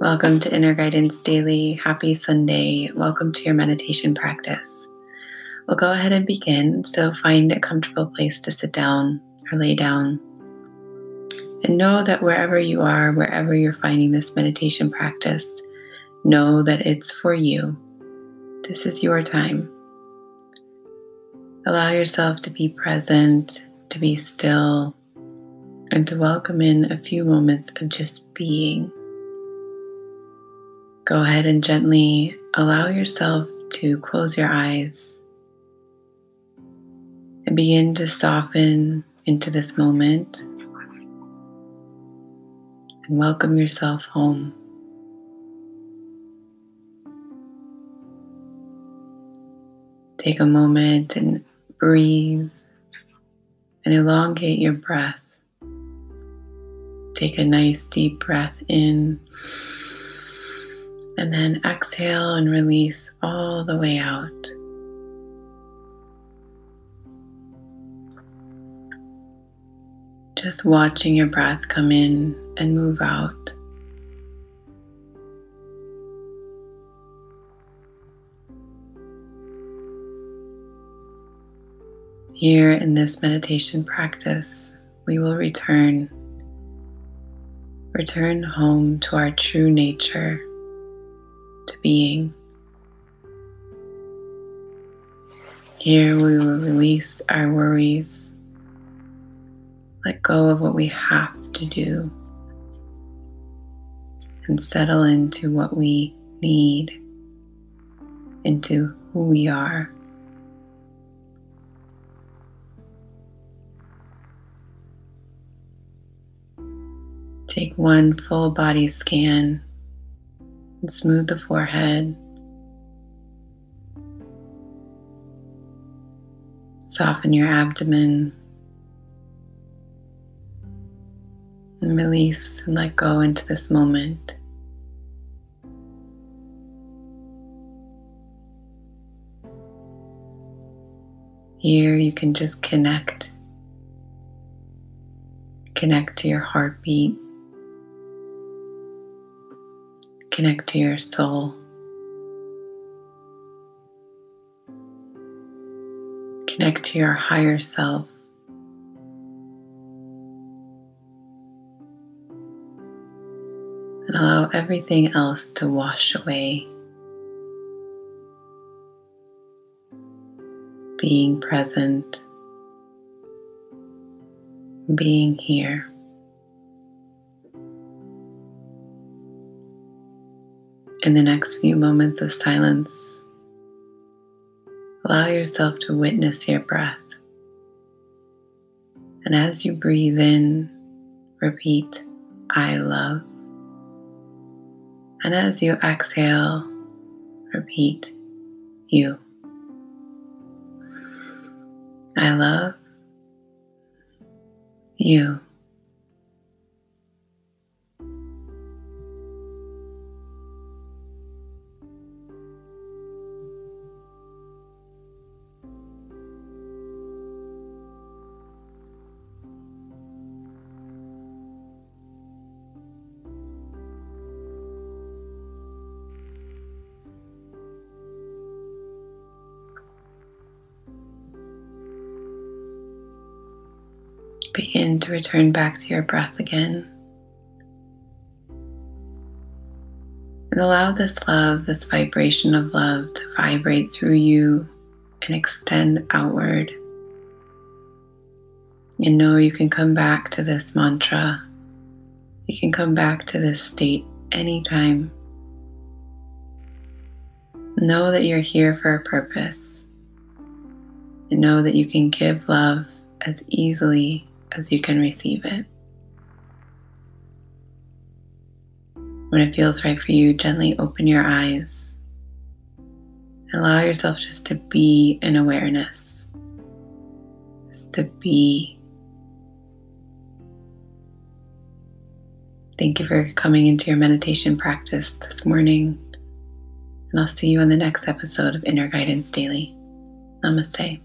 Welcome to Inner Guidance Daily. Happy Sunday. Welcome to your meditation practice. We'll go ahead and begin. So find a comfortable place to sit down or lay down. And know that wherever you are, wherever you're finding this meditation practice, know that it's for you. This is your time. Allow yourself to be present, to be still, and to welcome in a few moments of just being. Go ahead and gently allow yourself to close your eyes and begin to soften into this moment and welcome yourself home. Take a moment and breathe and elongate your breath. Take a nice deep breath in and then exhale and release all the way out. Just watching your breath come in and move out. Here in this meditation practice, we will return. Return home to our true nature, being. Here we will release our worries, let go of what we have to do, and settle into what we need, into who we are. Take one full body scan and smooth the forehead. Soften your abdomen and release and let go into this moment. Here you can just connect. Connect to your heartbeat. Connect to your soul. Connect to your higher self. And allow everything else to wash away. Being present, being here. In the next few moments of silence, allow yourself to witness your breath. And as you breathe in, repeat, I love. And as you exhale, repeat, you. I love you. Begin to return back to your breath again. And allow this love, this vibration of love, to vibrate through you and extend outward. And know you can come back to this mantra. You can come back to this state anytime. Know that you're here for a purpose. And know that you can give love as easily as you can receive it. When it feels right for you, gently open your eyes. Allow yourself just to be in awareness, just to be. Thank you for coming into your meditation practice this morning. And I'll see you on the next episode of Inner Guidance Daily. Namaste.